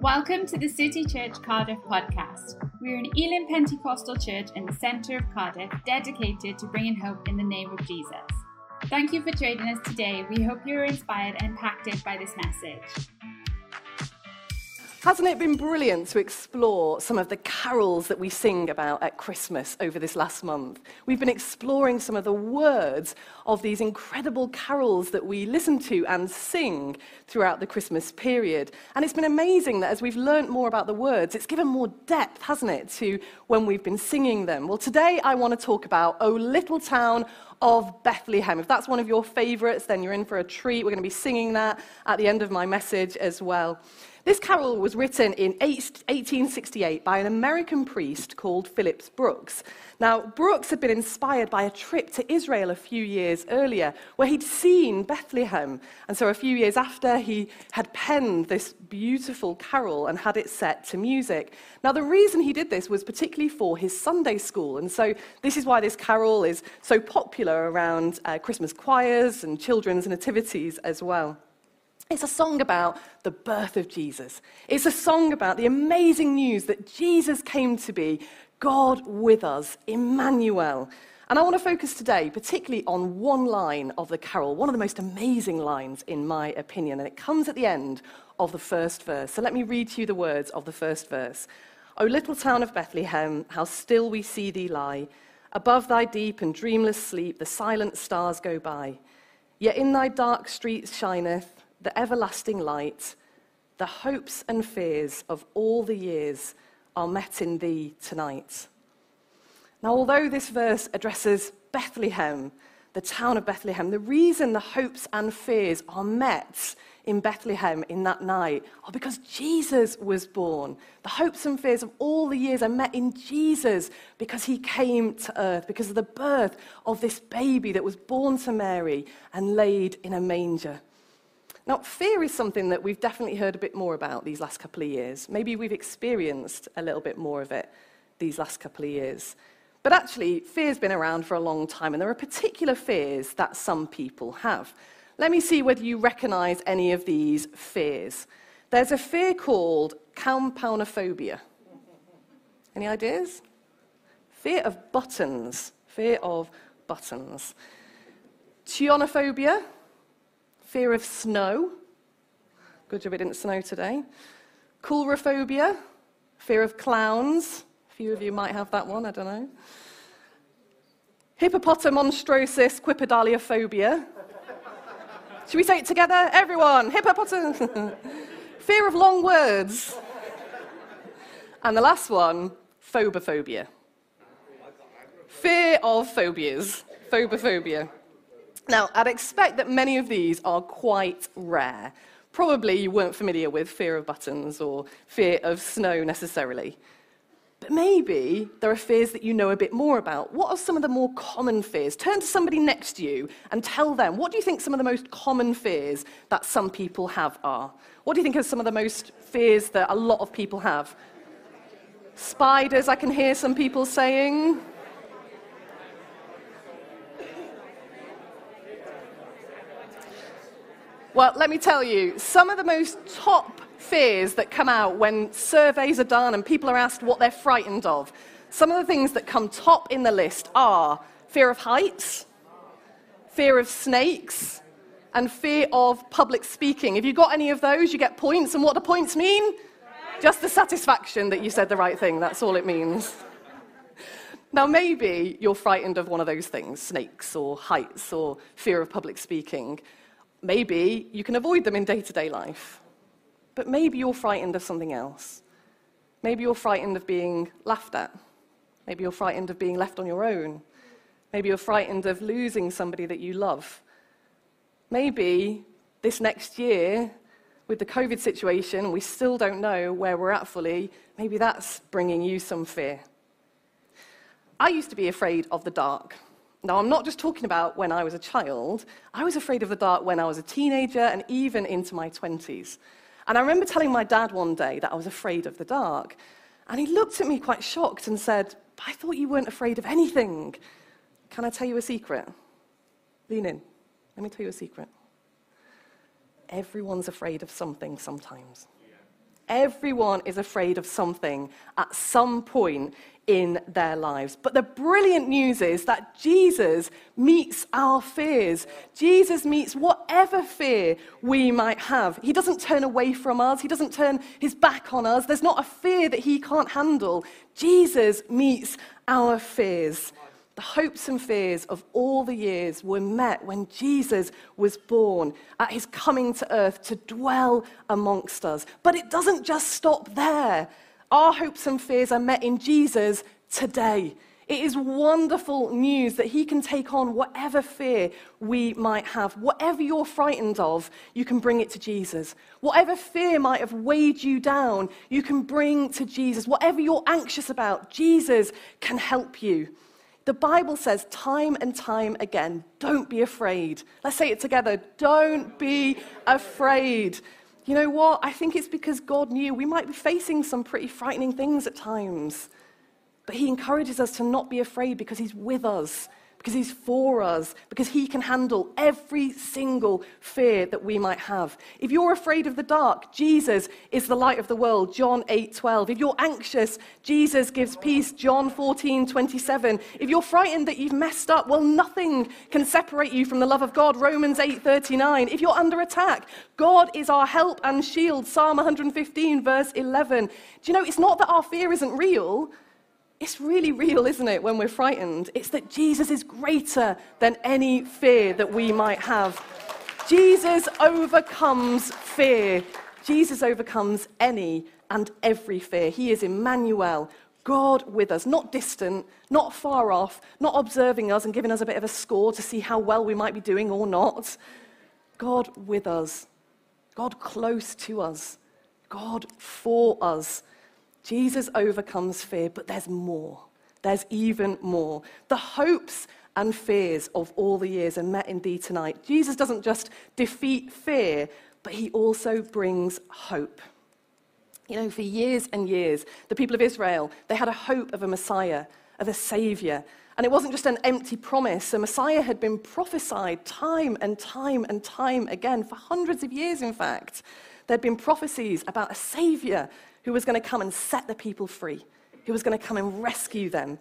Welcome to the City Church Cardiff podcast. We're an Elim Pentecostal church in the centre of Cardiff dedicated to bringing hope in the name of Jesus. Thank you for joining us today. We hope you're inspired and impacted by this message. Hasn't it been brilliant to explore some of the carols that we sing about at Christmas over this last month? We've been exploring some of the words of these incredible carols that we listen to and sing throughout the Christmas period. And it's been amazing that as we've learnt more about the words, it's given more depth, hasn't it, to when we've been singing them. Well, today I want to talk about O Little Town of Bethlehem. If that's one of your favourites, then you're in for a treat. We're going to be singing that at the end of my message as well. This carol was written in 1868 by an American priest called Phillips Brooks. Now, Brooks had been inspired by a trip to Israel a few years earlier where he'd seen Bethlehem. And so, a few years after, he had penned this beautiful carol and had it set to music. Now, the reason he did this was particularly for his Sunday school. And so, this is why this carol is so popular around uh, Christmas choirs and children's nativities as well. It's a song about the birth of Jesus. It's a song about the amazing news that Jesus came to be God with us, Emmanuel. And I want to focus today particularly on one line of the carol, one of the most amazing lines, in my opinion. And it comes at the end of the first verse. So let me read to you the words of the first verse. O little town of Bethlehem, how still we see thee lie. Above thy deep and dreamless sleep, the silent stars go by. Yet in thy dark streets shineth the everlasting light, the hopes and fears of all the years are met in thee tonight. Now, although this verse addresses Bethlehem, the town of Bethlehem, the reason the hopes and fears are met in Bethlehem in that night are because Jesus was born. The hopes and fears of all the years are met in Jesus because he came to earth, because of the birth of this baby that was born to Mary and laid in a manger. Now, fear is something that we've definitely heard a bit more about these last couple of years. Maybe we've experienced a little bit more of it these last couple of years. But actually, fear's been around for a long time, and there are particular fears that some people have. Let me see whether you recognize any of these fears. There's a fear called koumpounophobia. Any ideas? Fear of buttons. Fear of buttons. Chionophobia fear of snow. Good job it didn't snow today. Coulrophobia, fear of clowns. A few of you might have that one, I don't know. Hippopotomonstrosesquippedaliophobia. Should we say it together? Everyone, hippopotam. fear of long words. And the last one, phobophobia. Fear of phobias. Phobophobia. Now, I'd expect that many of these are quite rare. Probably you weren't familiar with fear of buttons or fear of snow necessarily. But maybe there are fears that you know a bit more about. What are some of the more common fears? Turn to somebody next to you and tell them, what do you think some of the most common fears that some people have are? What do you think are some of the most fears that a lot of people have? Spiders, I can hear some people saying. Well, let me tell you, some of the most top fears that come out when surveys are done and people are asked what they're frightened of, some of the things that come top in the list are fear of heights, fear of snakes, and fear of public speaking. If you've got any of those, you get points. And what do points mean? Just the satisfaction that you said the right thing. That's all it means. Now, maybe you're frightened of one of those things snakes or heights or fear of public speaking. Maybe you can avoid them in day to day life. But maybe you're frightened of something else. Maybe you're frightened of being laughed at. Maybe you're frightened of being left on your own. Maybe you're frightened of losing somebody that you love. Maybe this next year, with the COVID situation, we still don't know where we're at fully. Maybe that's bringing you some fear. I used to be afraid of the dark. Now, I'm not just talking about when I was a child. I was afraid of the dark when I was a teenager and even into my 20s. And I remember telling my dad one day that I was afraid of the dark. And he looked at me quite shocked and said, I thought you weren't afraid of anything. Can I tell you a secret? Lean in. Let me tell you a secret. Everyone's afraid of something sometimes. Everyone is afraid of something at some point in their lives. But the brilliant news is that Jesus meets our fears. Jesus meets whatever fear we might have. He doesn't turn away from us, He doesn't turn His back on us. There's not a fear that He can't handle. Jesus meets our fears. The hopes and fears of all the years were met when Jesus was born at his coming to earth to dwell amongst us. But it doesn't just stop there. Our hopes and fears are met in Jesus today. It is wonderful news that he can take on whatever fear we might have. Whatever you're frightened of, you can bring it to Jesus. Whatever fear might have weighed you down, you can bring to Jesus. Whatever you're anxious about, Jesus can help you. The Bible says time and time again, don't be afraid. Let's say it together. Don't be afraid. You know what? I think it's because God knew we might be facing some pretty frightening things at times. But He encourages us to not be afraid because He's with us because he's for us, because he can handle every single fear that we might have. If you're afraid of the dark, Jesus is the light of the world, John 8:12. If you're anxious, Jesus gives peace, John 14:27. If you're frightened that you've messed up, well nothing can separate you from the love of God, Romans 8:39. If you're under attack, God is our help and shield, Psalm 115 verse 11. Do you know it's not that our fear isn't real, it's really real, isn't it, when we're frightened? It's that Jesus is greater than any fear that we might have. Jesus overcomes fear. Jesus overcomes any and every fear. He is Emmanuel, God with us, not distant, not far off, not observing us and giving us a bit of a score to see how well we might be doing or not. God with us, God close to us, God for us. Jesus overcomes fear, but there's more. There's even more. The hopes and fears of all the years are met in thee tonight. Jesus doesn't just defeat fear, but he also brings hope. You know, for years and years, the people of Israel, they had a hope of a Messiah, of a Savior. And it wasn't just an empty promise. A Messiah had been prophesied time and time and time again, for hundreds of years, in fact. There'd been prophecies about a Savior who was going to come and set the people free, who was going to come and rescue them.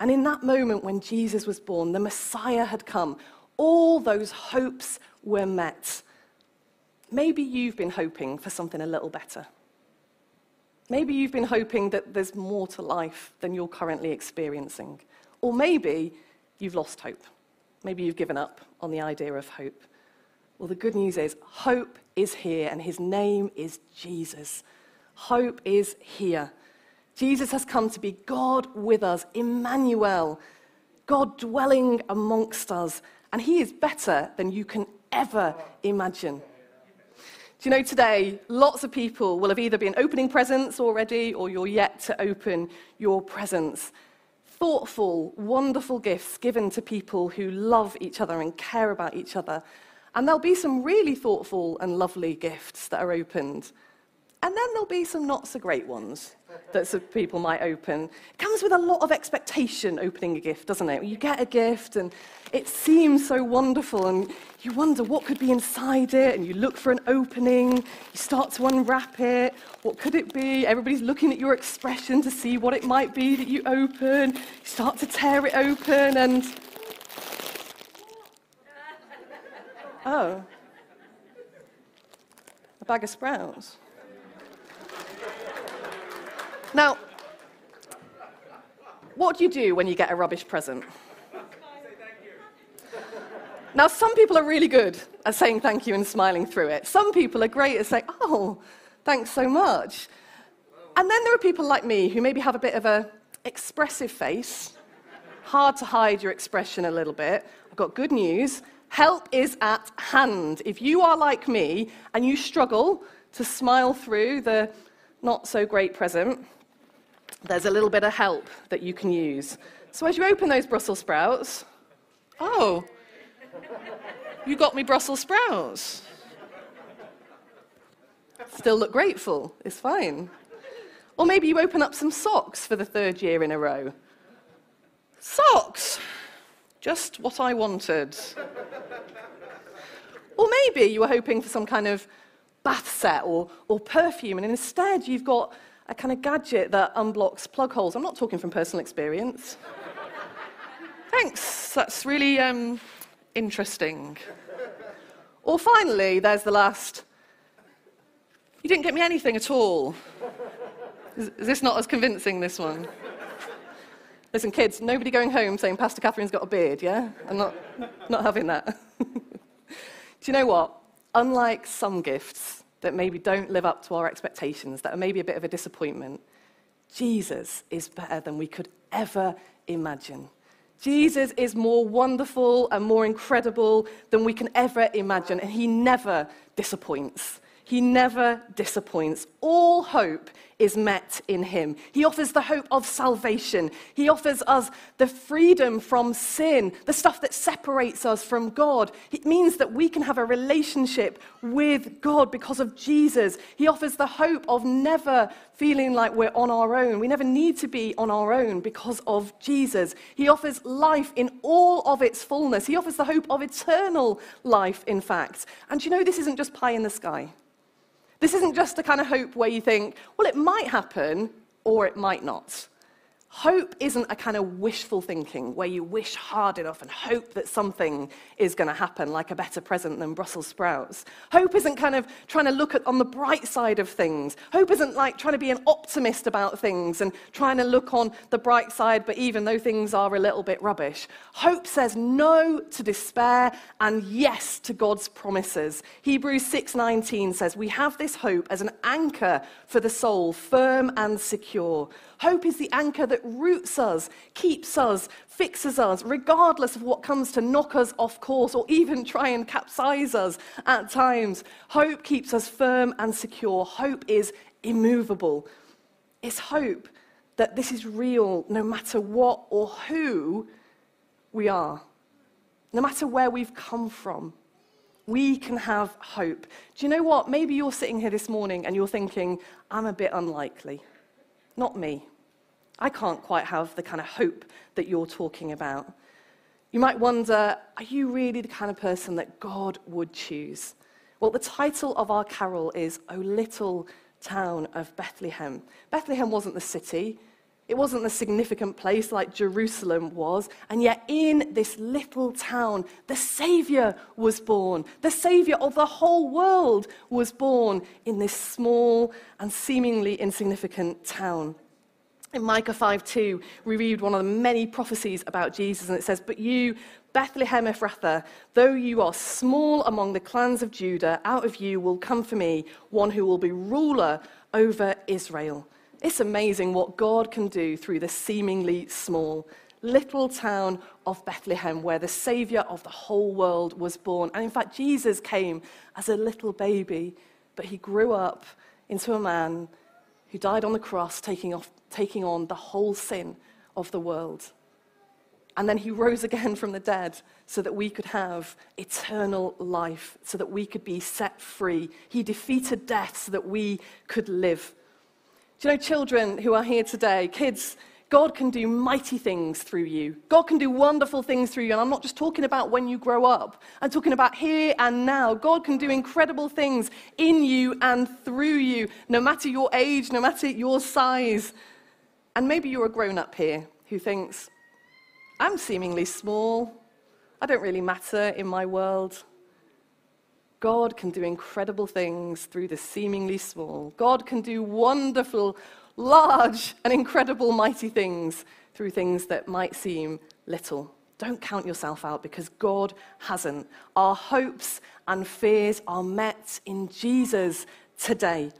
And in that moment when Jesus was born, the Messiah had come. All those hopes were met. Maybe you've been hoping for something a little better. Maybe you've been hoping that there's more to life than you're currently experiencing. Or maybe you've lost hope. Maybe you've given up on the idea of hope. Well, the good news is hope is here, and his name is Jesus. Hope is here. Jesus has come to be God with us, Emmanuel, God dwelling amongst us, and He is better than you can ever imagine. Do you know today, lots of people will have either been opening presents already or you're yet to open your presents. Thoughtful, wonderful gifts given to people who love each other and care about each other. And there'll be some really thoughtful and lovely gifts that are opened. And then there'll be some not so great ones that some people might open. It comes with a lot of expectation opening a gift, doesn't it? You get a gift and it seems so wonderful and you wonder what could be inside it and you look for an opening, you start to unwrap it. What could it be? Everybody's looking at your expression to see what it might be that you open. You start to tear it open and. Oh. A bag of sprouts. Now, what do you do when you get a rubbish present? Now, some people are really good at saying thank you and smiling through it. Some people are great at saying, oh, thanks so much. And then there are people like me who maybe have a bit of an expressive face, hard to hide your expression a little bit. I've got good news. Help is at hand. If you are like me and you struggle to smile through the not so great present, there's a little bit of help that you can use. So as you open those Brussels sprouts, oh, you got me Brussels sprouts. Still look grateful, it's fine. Or maybe you open up some socks for the third year in a row. Socks! Just what I wanted. or maybe you were hoping for some kind of bath set or, or perfume, and instead you've got a kind of gadget that unblocks plug holes. I'm not talking from personal experience. Thanks, that's really um, interesting. Or finally, there's the last. You didn't get me anything at all. Is, is this not as convincing, this one? Listen, kids, nobody going home saying Pastor Catherine's got a beard, yeah? I'm not, not having that. Do you know what? Unlike some gifts that maybe don't live up to our expectations, that are maybe a bit of a disappointment, Jesus is better than we could ever imagine. Jesus is more wonderful and more incredible than we can ever imagine, and he never disappoints. He never disappoints. All hope is met in him. He offers the hope of salvation. He offers us the freedom from sin, the stuff that separates us from God. It means that we can have a relationship with God because of Jesus. He offers the hope of never feeling like we're on our own. We never need to be on our own because of Jesus. He offers life in all of its fullness. He offers the hope of eternal life, in fact. And you know, this isn't just pie in the sky. This isn't just a kind of hope where you think, well, it might happen or it might not. Hope isn't a kind of wishful thinking where you wish hard enough and hope that something is going to happen, like a better present than Brussels sprouts. Hope isn't kind of trying to look at on the bright side of things. Hope isn't like trying to be an optimist about things and trying to look on the bright side, but even though things are a little bit rubbish. Hope says no to despair and yes to God's promises. Hebrews 6:19 says, "We have this hope as an anchor for the soul, firm and secure." Hope is the anchor that roots us, keeps us, fixes us, regardless of what comes to knock us off course or even try and capsize us at times. Hope keeps us firm and secure. Hope is immovable. It's hope that this is real no matter what or who we are, no matter where we've come from. We can have hope. Do you know what? Maybe you're sitting here this morning and you're thinking, I'm a bit unlikely. Not me. I can't quite have the kind of hope that you're talking about. You might wonder, are you really the kind of person that God would choose? Well, the title of our carol is O Little Town of Bethlehem. Bethlehem wasn't the city, it wasn't the significant place like Jerusalem was, and yet in this little town, the Savior was born. The Savior of the whole world was born in this small and seemingly insignificant town. In Micah 5 2, we read one of the many prophecies about Jesus, and it says, But you, Bethlehem Ephrathah, though you are small among the clans of Judah, out of you will come for me one who will be ruler over Israel. It's amazing what God can do through the seemingly small little town of Bethlehem, where the Savior of the whole world was born. And in fact, Jesus came as a little baby, but he grew up into a man who died on the cross, taking, off, taking on the whole sin of the world. And then he rose again from the dead so that we could have eternal life, so that we could be set free. He defeated death so that we could live. You know, children who are here today, kids God can do mighty things through you. God can do wonderful things through you. And I'm not just talking about when you grow up, I'm talking about here and now. God can do incredible things in you and through you, no matter your age, no matter your size. And maybe you're a grown up here who thinks, I'm seemingly small. I don't really matter in my world. God can do incredible things through the seemingly small. God can do wonderful, large and incredible, mighty things through things that might seem little. Don't count yourself out because God hasn't. Our hopes and fears are met in Jesus today.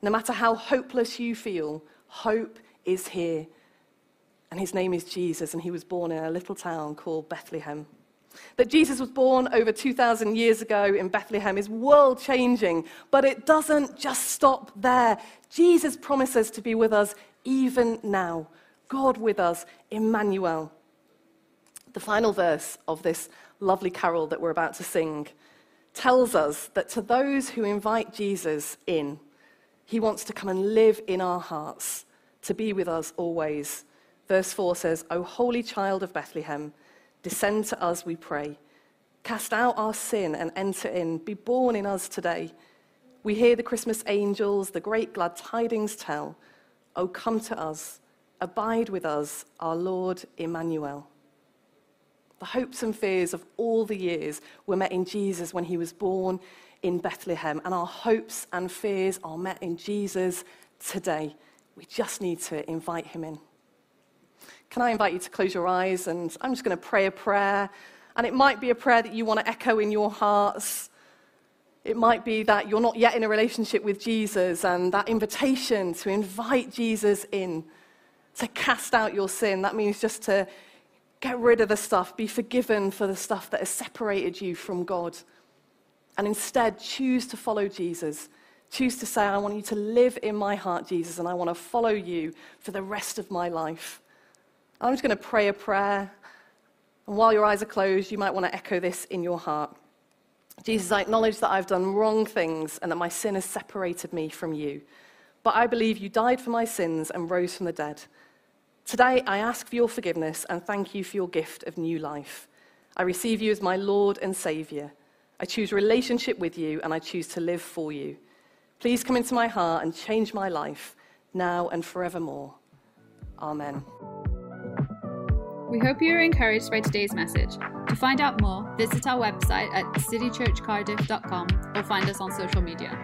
No matter how hopeless you feel, hope is here. And his name is Jesus, and he was born in a little town called Bethlehem. That Jesus was born over 2,000 years ago in Bethlehem is world changing, but it doesn't just stop there. Jesus promises to be with us even now. God with us, Emmanuel. The final verse of this lovely carol that we're about to sing tells us that to those who invite Jesus in, he wants to come and live in our hearts, to be with us always. Verse 4 says, O holy child of Bethlehem, descend to us, we pray. Cast out our sin and enter in. Be born in us today. We hear the Christmas angels, the great glad tidings tell. Oh, come to us, abide with us, our Lord Emmanuel. The hopes and fears of all the years were met in Jesus when he was born in Bethlehem, and our hopes and fears are met in Jesus today. We just need to invite him in. Can I invite you to close your eyes? And I'm just going to pray a prayer. And it might be a prayer that you want to echo in your hearts. It might be that you're not yet in a relationship with Jesus, and that invitation to invite Jesus in, to cast out your sin. That means just to get rid of the stuff, be forgiven for the stuff that has separated you from God. And instead, choose to follow Jesus. Choose to say, I want you to live in my heart, Jesus, and I want to follow you for the rest of my life. I'm just going to pray a prayer. And while your eyes are closed, you might want to echo this in your heart. Jesus, I acknowledge that I've done wrong things and that my sin has separated me from you. But I believe you died for my sins and rose from the dead. Today, I ask for your forgiveness and thank you for your gift of new life. I receive you as my Lord and Savior. I choose relationship with you and I choose to live for you. Please come into my heart and change my life now and forevermore. Amen. We hope you are encouraged by today's message. To find out more, visit our website at citychurchcardiff.com or find us on social media.